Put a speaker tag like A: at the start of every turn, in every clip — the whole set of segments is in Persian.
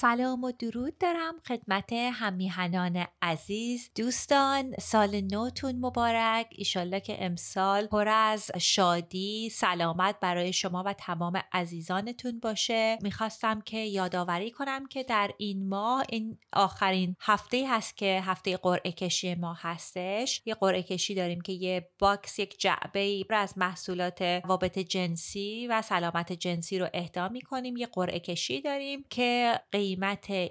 A: سلام و درود دارم خدمت هم‌میهنان عزیز. دوستان سال نوتون مبارک. ایشالله که امسال پر از شادی سلامت برای شما و تمام عزیزانتون باشه. می‌خواستم که یادآوری کنم که در این ماه این آخرین هفته هست که هفته قرعه کشی ما هستش. یه قرعه کشی داریم که یه box یک جعبه ای از محصولات روابط جنسی و سلامت جنسی رو اهدا می‌کنیم. یه قرعه کشی داریم که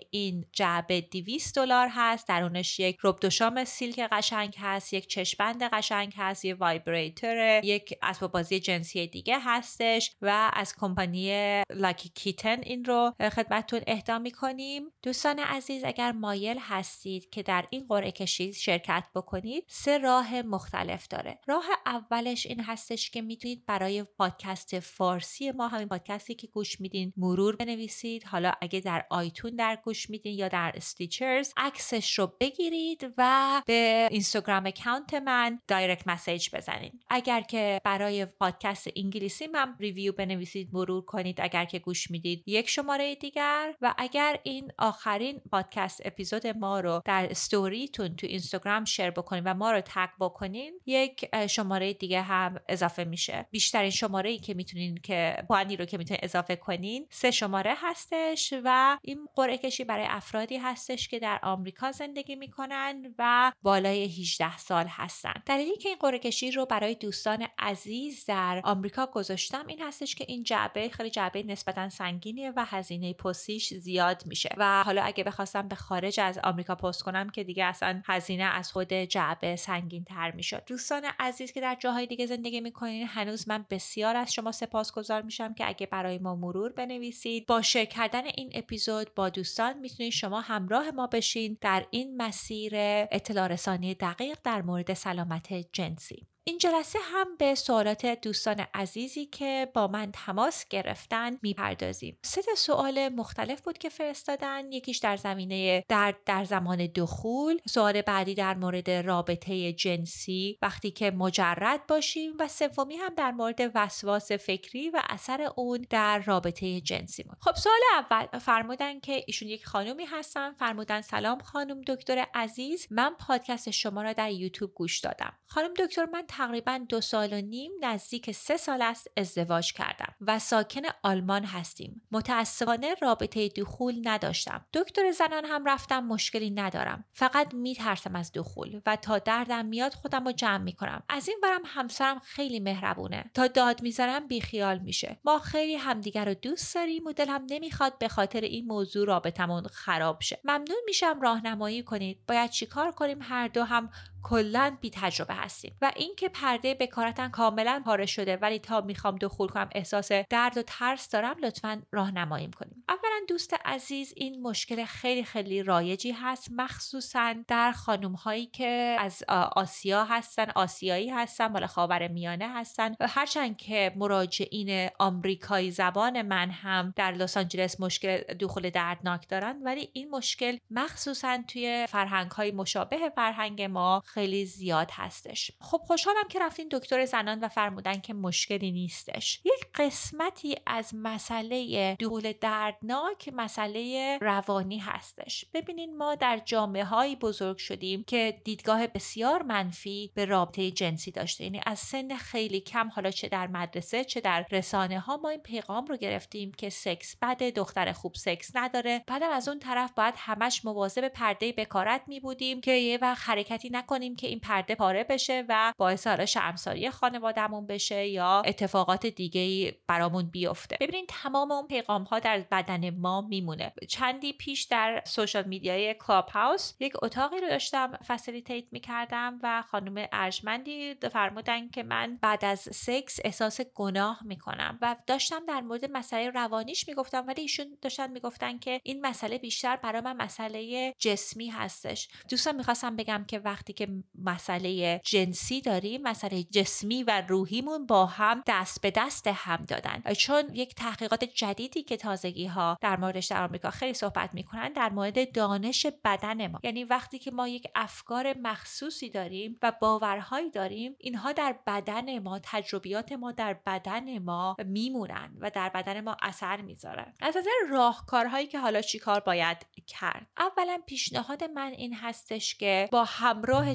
A: این جعبه 200 دلار هست درونش یک robe silk قشنگ هست یک چشم‌بند قشنگ هست یه vibrator یک اسباب بازی جنسی دیگه هستش و از کمپانی Lucky Kitten این رو خدمتتون اهدا می‌کنیم. دوستان عزیز اگر مایل هستید که در این قرعه کشی شرکت بکنید سه راه مختلف داره. راه اولش این هستش که می‌تونید برای پادکست فارسی ما همین پادکستی که گوش میدین مرور بنویسید. حالا اگه در iTunes در گوش میدین یا در Stitcher عکسش رو بگیرید و به Instagram account من direct message بزنید اگر که برای پادکست انگلیسی من review بنویسید مرور کنید اگر که گوش می‌دید یک شماره دیگر. و اگر این آخرین پادکست اپیزود ما رو در استوریتون تو اینستاگرام share بکنید و ما رو tag بکنین یک شماره دیگه هم اضافه میشه. بیشترین شماره ای که می‌تونین که پوانی رو که می‌تونین اضافه کنین سه شماره هستش و این قرعه کشی برای افرادی هستش که در آمریکا زندگی می‌کنن و بالای 18 سال هستن. دلیلی که این قرعه کشی رو برای دوستان عزیز در آمریکا گذاشتم این هستش که این جعبه خیلی جعبه نسبتا سنگینیه و هزینه پستیش زیاد میشه. و حالا اگه بخواستم به خارج از آمریکا پست کنم که دیگه اصلا هزینه از خود جعبه سنگین تر می‌شد. دوستان عزیز که در جاهای دیگه زندگی می‌کنین هنوز من بسیار از شما سپاسگزار میشم که اگه برای ما مرور بنویسید. با شیر کردن این اپیزود با دوستان می‌تونید شما همراه ما بشین در این مسیر اطلاع رسانی دقیق در مورد سلامت جنسی. این جلسه هم به سوالات دوستان عزیزی که با من تماس گرفتن می‌پردازیم. سه سوال مختلف بود که فرستادن. یکیش در زمینه درد در زمان دخول سوال بعدی در مورد رابطه جنسی وقتی که مجرد باشیم و سومی هم در مورد وسواس فکری و اثر اون در رابطه جنسی بود خب سوال اول فرمودن که ایشون یک خانومی هستن. فرمودن سلام خانم دکتر عزیز من پادکست شما را در یوتیوب گوش دادم. خانم دکتر من تقریبا دو سال و نیم نزدیک سه سال است ازدواج کردم و ساکن آلمان هستیم. متاسفانه رابطه دخول نداشتم. دکتر زنان هم رفتم مشکلی ندارم. فقط میترسم از دخول و تا دردم میاد خودم رو جمع می‌کنم. از این ورم همسرم خیلی مهربونه. تا داد می‌زنم بیخیال میشه. ما خیلی همدیگر رو دوست داریم و دلم نمی‌خواد به خاطر این موضوع رابطمون خراب شه. ممنون میشم راهنمایی کنید. باید چیکار کنیم؟ هر دو هم کلا بی تجربه هستیم. و اینکه پرده بکارتن کاملا پاره شده ولی تا می‌خوام دخول کنم احساس درد و ترس دارم لطفا راهنماییم کنیم. اولا دوست عزیز این مشکل خیلی خیلی رایجی هست. مخصوصا در خانم هایی که از آسیا هستن آسیایی هستن مال خاور میانه هستن. هرچند که مراجعین آمریکایی زبان من هم در لس آنجلس مشکل دخول دردناک دارن ولی این مشکل مخصوصا توی فرهنگ های مشابه فرهنگ ما خیلی زیاد هستش. خب خوشحالم که رفتین دکتر زنان و فرمودن که مشکلی نیستش. یک قسمتی از مسئله دخول دردناک مسئله روانی هستش. ببینین ما در جامعه هایی بزرگ شدیم که دیدگاه بسیار منفی به رابطه جنسی داشته. یعنی از سن خیلی کم حالا چه در مدرسه چه در رسانه ها ما این پیغام رو گرفتیم که سکس بده دختر خوب سکس نداره. بعدم از اون طرف باید همش مواظب پرده بکارت می بودیم که یه وقت حرکتی نکنیم که این پرده پاره بشه و باعث حالا شرمساری خانوادهمون بشه یا اتفاقات دیگه برامون بیفته. ببینید تمام اون پیغام ها در بدن ما میمونه. چندی پیش در social media ی Clubhouse یک اتاقی رو داشتم facilitate می‌کردم و خانم ارجمندی فرمودن که من بعد از سکس احساس گناه می‌کنم و داشتم در مورد مسئله روانیش می‌گفتم ولی ایشون داشتن می‌گفتن که این مسئله بیشتر برای من مسئله جسمی هستش. دوستان می‌خواستم بگم که وقتی که مسئله جنسی داریم مسئله جسمی و روحیمون با هم دست به دست هم دادن. چون یک تحقیقات جدیدی که تازگی ها در موردش در آمریکا خیلی صحبت می‌کنن در مورد دانش بدن ما. یعنی وقتی که ما یک افکار مخصوصی داریم و باورهایی داریم اینها در بدن ما تجربیات ما در بدن ما میمونن و در بدن ما اثر می‌ذارن. از نظر راهکارهایی که حالا چیکار باید کرد؟ اولا پیشنهاد من این هستش که با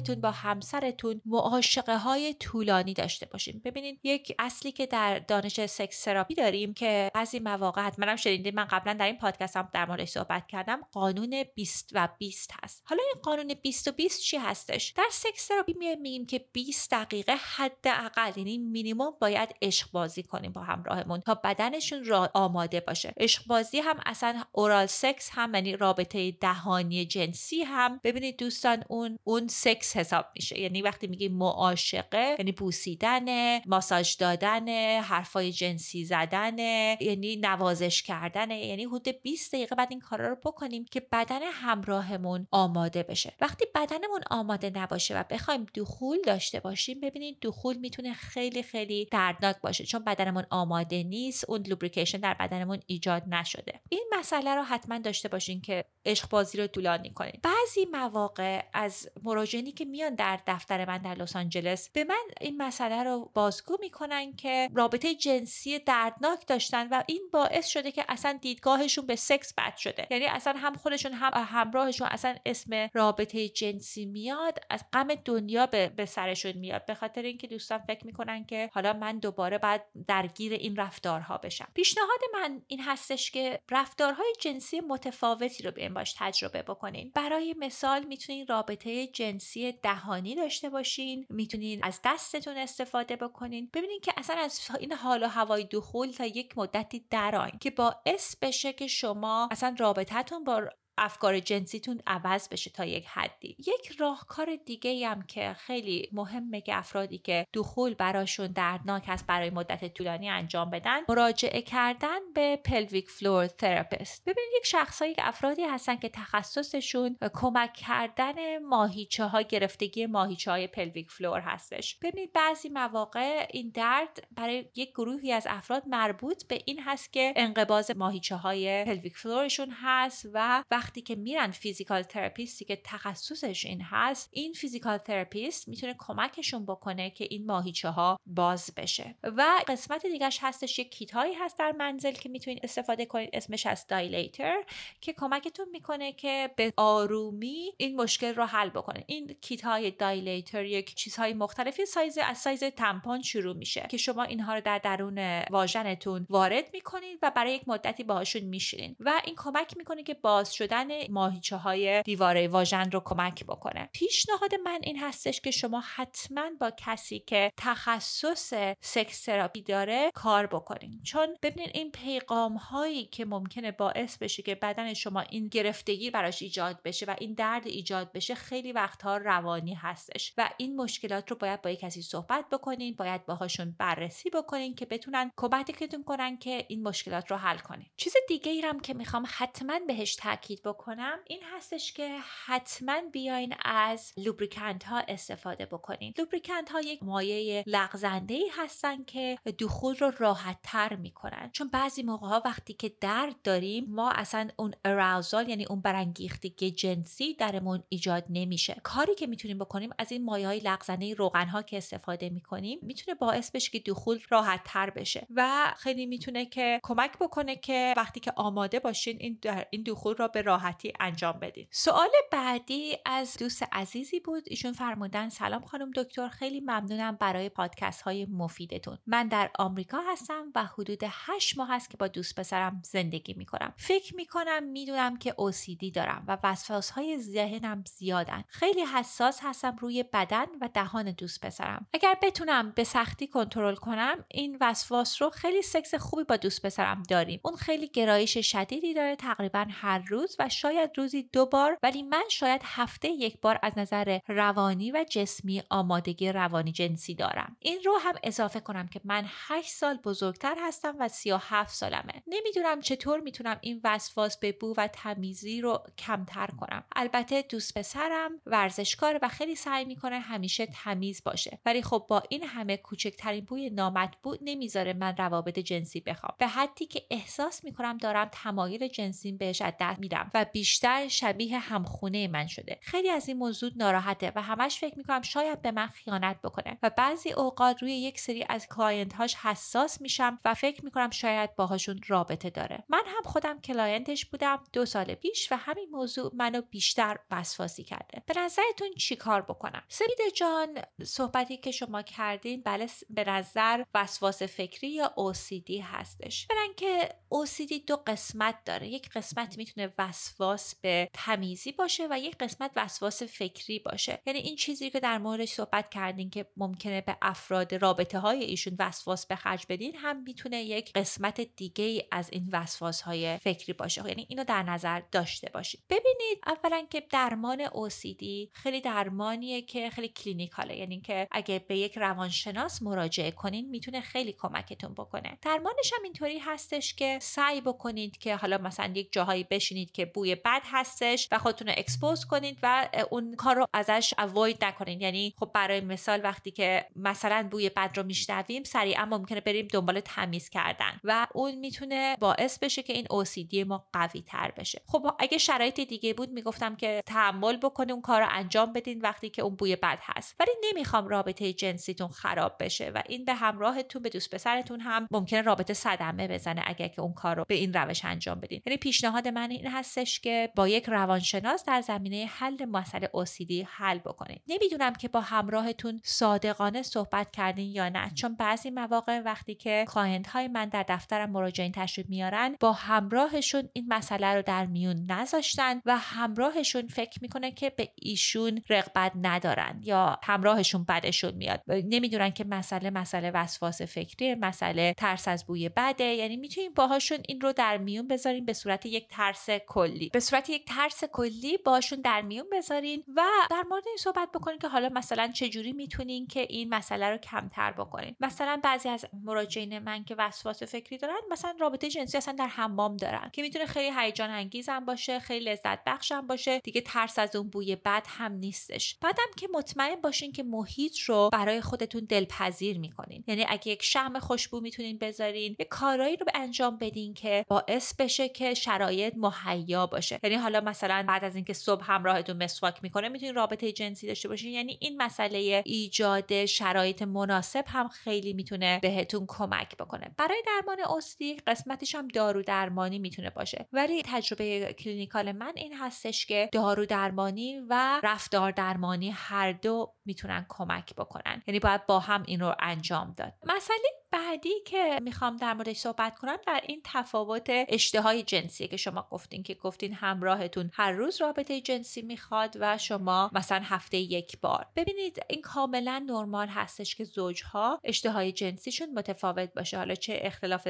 A: همراهتون با همسرتون معاشقه های طولانی داشته باشین. ببینید یک اصلی که در دانش sex therapy داریم که بعضی مواقع حتما هم شنیدید من قبلا در این پادکست هم در موردش صحبت کردم قانون 20 و 20 هست. حالا این قانون 20 و 20 چی هستش؟ در sex therapy میگیم که 20 دقیقه حداقل یعنی مینیمم باید عشق بازی کنیم با همراهمون تا بدنشون را آماده باشه. عشق بازی هم اصلا oral sex هم یعنی رابطه دهانی جنسی هم. ببینید دوستان اون اون سکس حساب میشه. یعنی وقتی میگیم معاشقه یعنی بوسیدن ماساژ دادن حرفای جنسی زدن یعنی نوازش کردن یعنی حدود 20 دقیقه بعد این کارا رو بکنیم که بدن همراهمون آماده بشه. وقتی بدنمون آماده نباشه و بخوایم دخول داشته باشیم ببینید دخول می‌تونه خیلی خیلی دردناک باشه. چون بدنمون آماده نیست اون لوبریکیشن در بدنمون ایجاد نشده. این مسئله رو حتما داشته باشین که عشق بازی رو طولانی کنید بعضی مواقع از مراجعینی که میان در دفتر من در لس آنجلس به من این مسئله رو بازگو می‌کنن که رابطه جنسی دردناک داشتن و این باعث شده که اصلا دیدگاهشون به سکس بد شده. یعنی اصلا هم خودشون هم همراهشون اصلا اسم رابطه جنسی میاد از غم دنیا به, به سرشون میاد. به خاطر اینکه دوستان فکر می‌کنن که حالا من دوباره باید درگیر این رفتارها بشم. پیشنهاد من این هستش که رفتارهای جنسی متفاوتی رو به باش تجربه بکنین. برای مثال می‌تونین رابطه جنسی دهانی داشته باشین می‌تونین از دستتون استفاده بکنین. ببینین که اصلا از این حال و هوای دخول تا یک مدتی دراین که باعث بشه که شما اصلا رابطتون با افکار جنسیتون عوض بشه تا یک حدی. یک راهکار دیگه هم که خیلی مهمه که افرادی که دخول براشون دردناک هست برای مدت طولانی انجام بدن مراجعه کردن به pelvic floor therapist ببینید یک شخصایی که افرادی هستن که تخصصشون کمک کردن ماهیچه ها گرفتگی ماهیچه های pelvic floor هستش. ببینید بعضی مواقع این درد برای یک گروهی از افراد مربوط به این هست که انقباض ماهیچه های pelvic floor شون هست و وقتی که میرن physical therapist ی که تخصصش این هست این physical therapist می‌تونه کمکشون بکنه که این ماهیچه ها باز بشه. و قسمت دیگهش هستش یک کیت هایی هست در منزل که می‌تونید استفاده کنید اسمش از دایلیتر که کمکتون می‌کنه که به آرومی این مشکل رو حل بکنه. این کیت های دایلیتر یک چیزهای مختلفی سایز از سایز تمپون شروع میشه که شما اینها رو در درون واژنتون وارد می‌کنید و برای یک مدتی باهاشون میشینین و این کمک می‌کنه که باز شده شدن ماهیچه های دیواره واژن رو کمک بکنه. پیشنهاد من این هستش که شما حتما با کسی که تخصص sex therapy داره کار بکنین. چون ببینین این پیغام هایی که ممکنه باعث بشه که بدن شما این گرفتگی براش ایجاد بشه و این درد ایجاد بشه خیلی وقتها روانی هستش. و این مشکلات رو باید با کسی صحبت بکنین باید باهاشون بررسی بکنین که بتونن کمکتون کنن که این مشکلات رو حل کنین. چیز دیگه ای که می‌خوام حتما بهش تاکید بکنم این هستش که حتما بیاین از lubricant ها استفاده بکنین. lubricant ها یک مایه لغزنده ای هستن که دخول رو راحت تر می‌کنن. چون بعضی موقع ها وقتی که درد داریم ما اصلا اون arousal یعنی اون برانگیختگی جنسی درمون ایجاد نمیشه. کاری که می‌تونیم بکنیم از این مایه های لغزنده روغن ها که استفاده می‌کنیم می‌تونه باعث بشه که دخول راحت تر بشه و خیلی می‌تونه که کمک بکنه که وقتی که آماده باشین این, این دخول را به راحتی انجام بدین. سوال بعدی از دوست عزیزی بود. ایشون فرمودن سلام خانم دکتر خیلی ممنونم برای پادکست های مفیدتون. من در آمریکا هستم و حدود 8 ماه است که با دوست پسرم زندگی می‌کنم. فکر می‌کنم می‌دونم که OCD دارم و وسواس های ذهنم زیادن. خیلی حساس هستم روی بدن و دهان دوست پسرم. اگر بتونم به سختی کنترل کنم این وسواس رو خیلی سکس خوبی با دوست پسرم داریم. اون خیلی گرایش شدیدی داره تقریبا هر روز و شاید روزی دو بار ولی من شاید هفته یک بار از نظر روانی و جسمی آمادگی روانی جنسی دارم. این رو هم اضافه کنم که من 8 سال بزرگتر هستم و 37 سالمه. نمی‌دونم چطور می‌تونم این وسواس به بو و تمیزی رو کمتر کنم. البته دوست پسرم ورزشکار و خیلی سعی می‌کنه همیشه تمیز باشه. ولی خب با این همه کوچکترین بوی نامطبوع نمی‌ذاره من روابط جنسی بخوام. به حدی که احساس می‌کنم دارم تمایل جنسی بهش از دست میدم. و بیشتر شبیه همخونه من شده. خیلی از این موضوع ناراحته و همش فکر می‌کنم شاید به من خیانت بکنه و بعضی اوقات روی یک سری از client هاش حساس میشم و فکر می‌کنم شاید باهاشون رابطه داره. من هم خودم client ش بودم دو سال پیش و همین موضوع منو بیشتر وسواسی کرده. به نظرتون چیکار بکنم؟ سپید جان صحبتی که شما کردین بله به نظر وسواس فکری یا OCD هستش. برن که OCD دو قسمت داره. یک قسمت می‌تونه وسواس به تمیزی باشه و یک قسمت وسواس فکری باشه. یعنی این چیزی که در موردش صحبت کردین که ممکنه به افراد رابطه های ایشون وسواس به خرج بدین هم می‌تونه یک قسمت دیگه از این وسواس های فکری باشه. یعنی اینو در نظر داشته باشید ببینید اولا که درمان OCD خیلی درمانیه که خیلی clinical ه. یعنی که اگه به یک روانشناس مراجعه کنین می‌تونه خیلی کمکتون بکنه. درمانش هم اینطوری هستش که سعی بکنید که حالا مثلا یک جاهایی بشینید که بوی بد هستش و خودتون رو expose کنید و اون کار رو ازش avoid نکنید یعنی خب برای مثال وقتی که مثلا بوی بد رو میشنویم سریعا ممکنه بریم دنبال تمیز کردن و اون می‌تونه باعث بشه که این OCD ما قوی تر بشه. خب اگه شرایط دیگه بود می‌گفتم که تحمل بکنید اون کار رو انجام بدین وقتی که اون بوی بد هست. ولی نمی‌خوام رابطه جنسیتون خراب بشه و این به همراهتون به دوست پسرتون هم ممکنه رابطه صدمه بزنه اگر که اون کار رو به این روش انجام بدین. یعنی پیشنهاد من این هستش که با یک روانشناس در زمینه حل مسئله OCD حل بکنید. نمی‌دونم که با همراهتون صادقانه صحبت کردین یا نه چون بعضی مواقع وقتی که client های من در دفترم مراجعین تشریف میارن با همراهشون این مسئله رو در میون نذاشتن و همراهشون فکر می‌کنه که به ایشون رغبت ندارن یا همراهشون بدشون میاد. نمی‌دونن که مسئله مسئله وسواس فکری مسئله ترس از بوی بده. یعنی می‌تونیم باهاشون این رو در میون بذاریم به صورت یک ترس کلی. به صورت یک ترس کلی باشون در میون بذارین و در مورد این صحبت بکنین که حالا مثلا چجوری می‌تونین که این مسئله رو کمتر بکنین. مثلا بعضی از مراجعین من که وسواس فکری دارن مثلا رابطه جنسی اصلا در حمام دارن که می‌تونه خیلی هیجان انگیزم باشه خیلی لذت بخشم باشه. دیگه ترس از اون بوی بد هم نیستش. بعدم که مطمئن باشین که محیط رو برای خودتون دلپذیر می‌کنین. یعنی اگه یک شم خوشبو می‌تونین بذارین یه کارایی رو به انجام بدین که باعث بشه که شرایط مهیا باشه. یعنی حالا مثلا بعد از اینکه صبح همراهتون مسواک می‌کنه می‌تونین رابطه جنسی داشته باشین یعنی این مسئله ایجاد شرایط مناسب هم خیلی می‌تونه بهتون کمک بکنه. برای درمان اوستی قسمتش هم دارو درمانی می‌تونه باشه. ولی تجربه کلینیکال من این هستش که دارو درمانی و رفتار درمانی هر دو می‌تونن کمک بکنن. یعنی باید با هم این رو انجام داد. مسئله بعدی که می‌خوام در موردش صحبت کنم در این تفاوت اشتهای جنسی که شما گفتین که گفتین همراهتون هر روز رابطه جنسی می‌خواد و شما مثلا هفته یک بار. ببینید این کاملا نرمال هستش که زوجها اشتهای جنسیشون متفاوت باشه. حالا چه اختلاف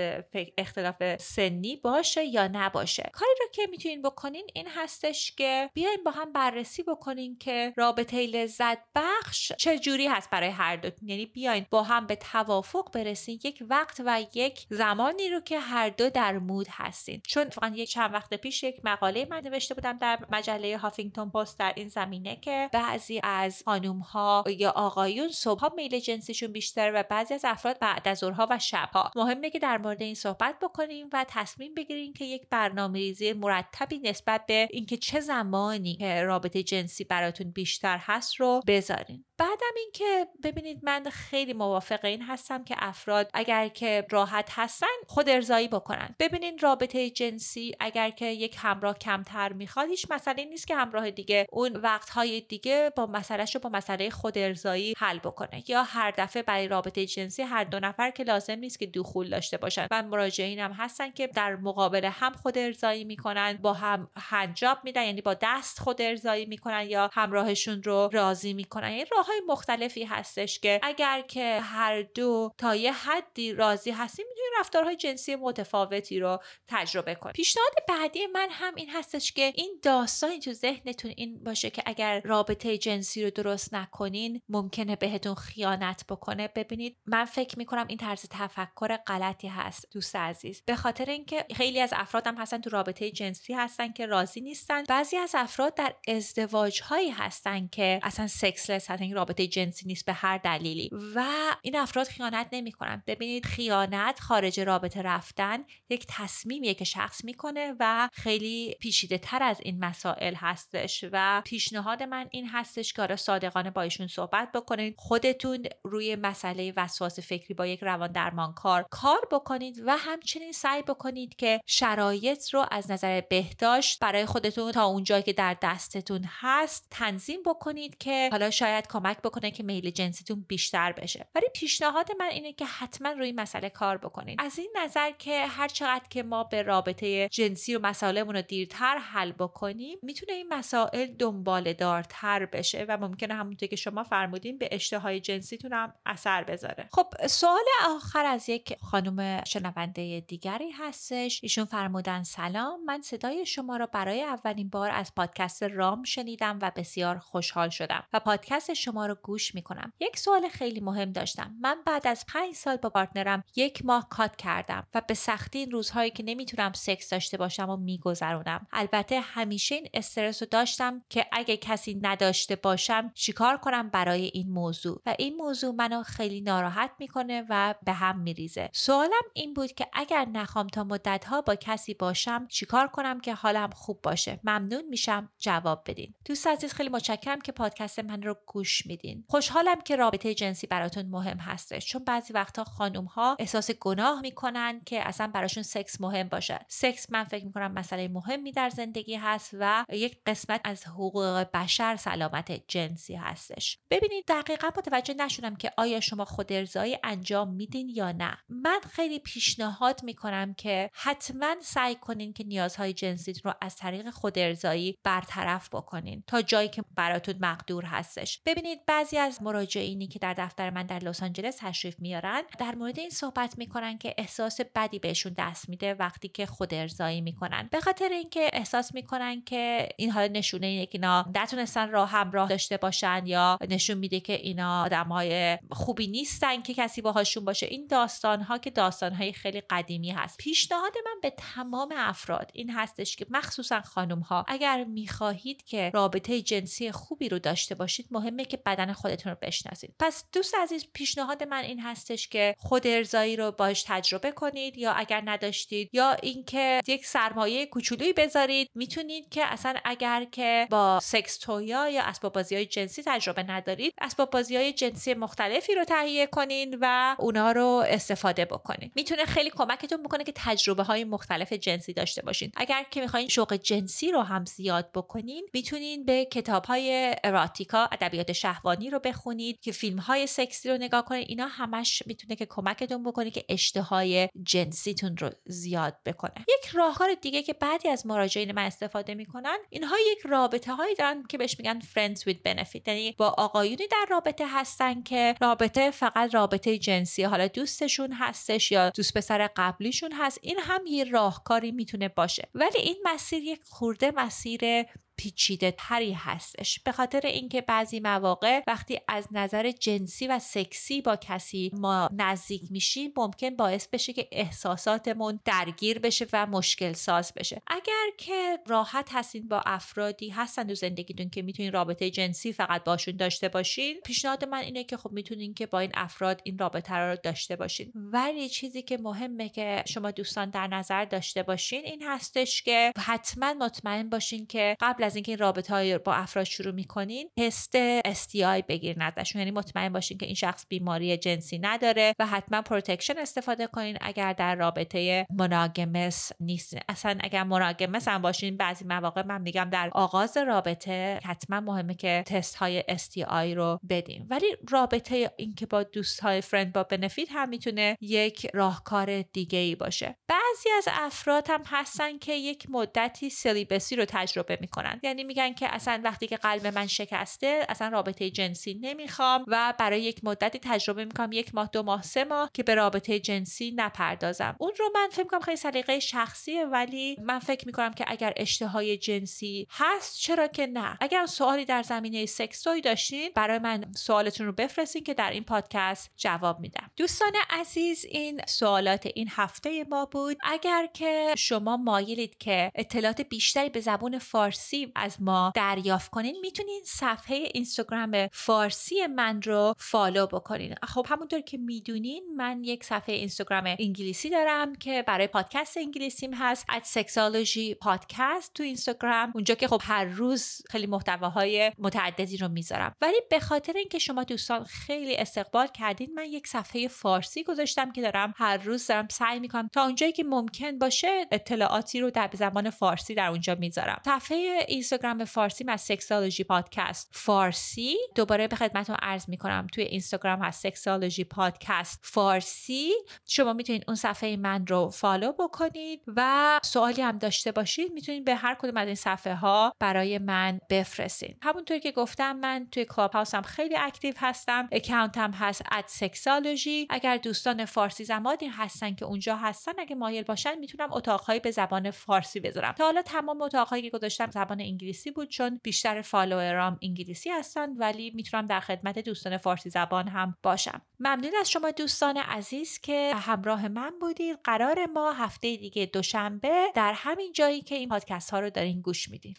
A: اختلاف سنی باشه یا نباشه. کاری رو که می‌تونین بکنین این هستش که بیاین با هم بررسی بکنین که رابطه لذت بخش چه جوری هست برای هر دو. یعنی بیاین با هم به توافق برسین یک وقت و یک زمانی رو که هر دو در مود هستین. چون فقط یک چند وقت پیش یک مقاله من نوشته بودم در مجله هافینگتون پست در این زمینه که بعضی از خانوم ها یا آقایون صبح میل جنسیشون بیشتر و بعضی از افراد بعد از ظهرها و شبها. مهمه که در مورد این صحبت بکنیم و تصمیم بگیریم که یک برنامه ریزی مرتبی نسبت به اینکه چه زمانی رابطه جنسی براتون بیشتر هست رو بذارین بعدم اینکه ببینید من خیلی موافق این هستم که افراد اگر که راحت هستن خود ارزایی بکنن. ببینید رابطه جنسی اگر که یک همراه کمتر می‌خواد هیچ مسئله نیست که همراه دیگه اون وقتهای دیگه با مسئلهش رو با مسئله خود ارزایی حل بکنه. یا هر دفعه برای رابطه جنسی هر دو نفر که لازم نیست که دخول داشته باشن. و مراجعین هم هستن که در مقابل هم خود ارزایی می‌کنن با هم هنجاب میدن یعنی با دست خود ارزایی می‌کنن یا همراهشون رو راضی می‌کنن. یعنی های مختلفی هستش که اگر که هر دو تا یه حدی راضی هستیم می‌تونید رفتارهای جنسی متفاوتی رو تجربه کنید پیشنهاد بعدی من هم این هستش که این داستانی تو ذهنتون این باشه که اگر رابطه جنسی رو درست نکنین ممکنه بهتون خیانت بکنه. ببینید من فکر می‌کنم این طرز تفکر غلطی هست دوست عزیز. به خاطر اینکه خیلی از افراد هم هستن تو رابطه جنسی هستن که راضی نیستن. بعضی از افراد در ازدواج هایی هستن که اصلا سکسلس هستن رابطه جنسی نیست به هر دلیلی. و این افراد خیانت نمی‌کنن. ببینید خیانت خارج رابطه رفتن یک تصمیمیه که شخص می‌کنه و خیلی پیچیده تر از این مسائل هستش. و پیشنهاد من این هستش که آره صادقانه با ایشون صحبت بکنید. خودتون روی مسئله وسواس فکری با یک روان درمانکار کار بکنید و همچنین سعی بکنید که شرایط رو از نظر بهداشت برای خودتون تا اونجایی که در دستتون هست تنظیم بکنید که حالا شاید کمک بکنه که میل جنسیتون بیشتر بشه. ولی پیشنهاد من اینه که حتما روی مسئله کار بکنید از این نظر که هر چقدر که ما به رابطه جنسی و مسائلمون رو دیرتر حل بکنیم می‌تونه این مسائل دنبال دارتر بشه و ممکنه همونطور که شما فرمودین به اشتهای جنسیتون هم اثر بذاره. خب سوال آخر از یک خانم شنونده دیگری هستش. ایشون فرمودن سلام من صدای شما را برای اولین بار از پادکست رام شنیدم و بسیار خوشحال شدم و پادکست شما رو گوش می‌کنم. یک سوال خیلی مهم داشتم. من بعد از پنج سال با partner م یک ماه cut کردم و به سختی این روزهایی که نمی‌تونم سکس داشته باشم و میگذرونم. البته همیشه این استرس رو داشتم که اگه کسی نداشته باشم چیکار کنم برای این موضوع؟ و این موضوع منو خیلی ناراحت می‌کنه و به هم میریزه. سوالم این بود که اگر نخوام تا مدتها با کسی باشم چیکار کنم که حالم خوب باشه؟ ممنون میشم جواب بدین. دوست عزیز خیلی متشکرم که پادکست من رو گوش میدین. خوشحالم که رابطه جنسی براتون مهم هستش چون بعضی وقتا خانم ها احساس گناه می‌کنن که اصلا براشون سکس مهم باشه. سکس من فکر می‌کنم مسئله مهمی در زندگی هست و یک قسمت از حقوق بشر سلامت جنسی هستش. ببینید دقیقا متوجه نشدم که آیا شما خود ارزایی انجام میدین یا نه. من خیلی پیشنهاد می‌کنم که حتما سعی کنین که نیازهای جنسیتون رو از طریق خود ارزایی برطرف بکنین تا جایی که براتون مقدور هستش. ببینید بعضی از مراجعینی که در دفتر من در لس آنجلس تشریف میارن در مورد این صحبت می‌کنن که احساس بدی بهشون دست میده وقتی که خود ارزایی می‌کنن. به خاطر اینکه احساس می‌کنن که این حالا نشونه اینه که اینا نتونستن راه همراه داشته باشن یا نشون میده که اینا آدمهای خوبی نیستن که کسی باهاشون باشه. این داستان ها که داستان های خیلی قدیمی هست. پیشنهاد من به تمام افراد این هستش که مخصوصا خانم ها اگر می‌خواهید که رابطه جنسی خوبی رو داشته باشید مهمه که بدن خودتون رو بشناسید. پس دوست عزیز پیشنهاد من این هستش که خود ارزایی رو باش تجربه کنید یا اگر نداشتید یا اینکه یک سرمایه کوچولویی بذارید می‌تونید که اصلا اگر که با سکس تویا یا اسباب بازی های جنسی تجربه ندارید اسباب بازی های جنسی مختلفی رو تهیه کنید و اونا رو استفاده بکنید می‌تونه خیلی کمکتون بکنه که تجربه های مختلف جنسی داشته باشین. اگر که می‌خواین شوق جنسی رو هم زیاد بکنین می‌تونین به کتاب های اراتیکا ادبیات شهوانی رو بخونید که فیلم های سکسی رو نگاه کنید اینا همش می‌تونه که کمکتون بکنه که اشتهای جنسیتون رو زیاد بکنه. یک راهکار دیگه که بعدی از مراجعین من استفاده می‌کنن اینها یک رابطه هایی دارن که بهش میگن friends with benefit. یعنی با آقایونی در رابطه هستن که رابطه فقط رابطه جنسی حالا دوستشون هستش یا دوست پسر قبلیشون هست این هم یه راهکاری می‌تونه باشه. ولی این مسیر یک خورده مسیر پیچیده تری هستش. به خاطر اینکه بعضی مواقع وقتی از نظر جنسی و سکسی با کسی ما نزدیک میشیم ممکن باعث بشه که احساساتمون درگیر بشه و مشکل ساز بشه. اگر که راحت هستین با افرادی هستن تو زندگیتون که می‌تونین رابطه جنسی فقط باشون داشته باشین پیشنهاد من اینه که خب می‌تونین که با این افراد این رابطه رو داشته باشین. ولی چیزی که مهمه که شما دوستان در نظر داشته باشین این هستش که حتما مطمئن باشین که قبل از اینکه این رابطه های با افراد شروع می‌کنین تست STI بگیرین ازشون. یعنی مطمئن باشین که این شخص بیماری جنسی نداره و حتما protection استفاده کنین اگر در رابطه مناگمس نیست. اصلا اگر مناگمس هم باشین بعضی مواقع من میگم در آغاز رابطه حتما مهمه که تست های STI رو بدیم ولی رابطه اینکه با دوست های فرند با بنفیت هم می‌تونه یک راهکار دیگه ای باشه. بعضی از افراد هم هستن که یک مدتی سلیبسی رو تجربه می‌کنن. یعنی میگن که اصلا وقتی که قلب من شکسته اصلا رابطه جنسی نمی‌خوام و برای یک مدتی تجربه می‌کنم یک ماه دو ماه سه ماه که به رابطه جنسی نپردازم. اون رو من فکر می‌کنم خیلی سلیقه شخصیه ولی من فکر می‌کنم که اگر اشتهای جنسی هست چرا که نه؟ اگر سوالی در زمینه سکسوی داشتین برای من سوالتون رو بفرستین که در این پادکست جواب میدم. دوستان عزیز این سوالات این هفته ما بود. اگر که شما مایلید که اطلاعات بیشتری به زبون فارسی از ما دریافت کنین می‌تونین صفحه اینستاگرام فارسی من رو فالو بکنین. خب همونطور که می‌دونین من یک صفحه اینستاگرام انگلیسی دارم که برای پادکست انگلیسیم هست at sexology podcast تو اینستاگرام. اونجا که خب هر روز خیلی محتواهای متعددی رو می‌ذارم. ولی به خاطر اینکه شما دوستان خیلی استقبال کردین من یک صفحه فارسی گذاشتم که دارم هر روز دارم سعی می‌کنم تا اونجایی که ممکن باشه اطلاعاتی رو در زبان فارسی در اونجا می‌ذارم. صفحه اینستاگرام فارسی از Sexology Podcast. فارسی دوباره به خدمتتون عرض می‌کنم. توی اینستاگرام هست Sexology Podcast فارسی. شما می‌تونید اون صفحه من رو follow بکنید و سوالی هم داشته باشید می‌تونید به هر کدوم از این صفحه ها برای من بفرستید همونطور که گفتم من توی Clubhouse م خیلی active هستم. account م هست at Sexology اگر دوستان فارسی زبانی هستن که اونجا هستن اگه مایل باشن می‌تونم اتاقهایی به زبان فارسی بذارم. تا حالا تمام اتاقهایی که گذاشتم زبان انگلیسی بود چون بیشتر follower ام انگلیسی هستن ولی می‌تونم در خدمت دوستان فارسی زبان هم باشم. ممنون از شما دوستان عزیز که همراه من بودید. قرار ما هفته دیگه دوشنبه در همین جایی که این پادکست ها رو دارین گوش میدین.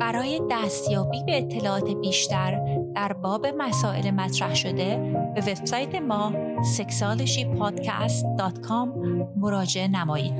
A: برای دستیابی به اطلاعات بیشتر در باب مسائل مطرح شده به وبسایت ما sexualshypodcast.com مراجعه نمایید.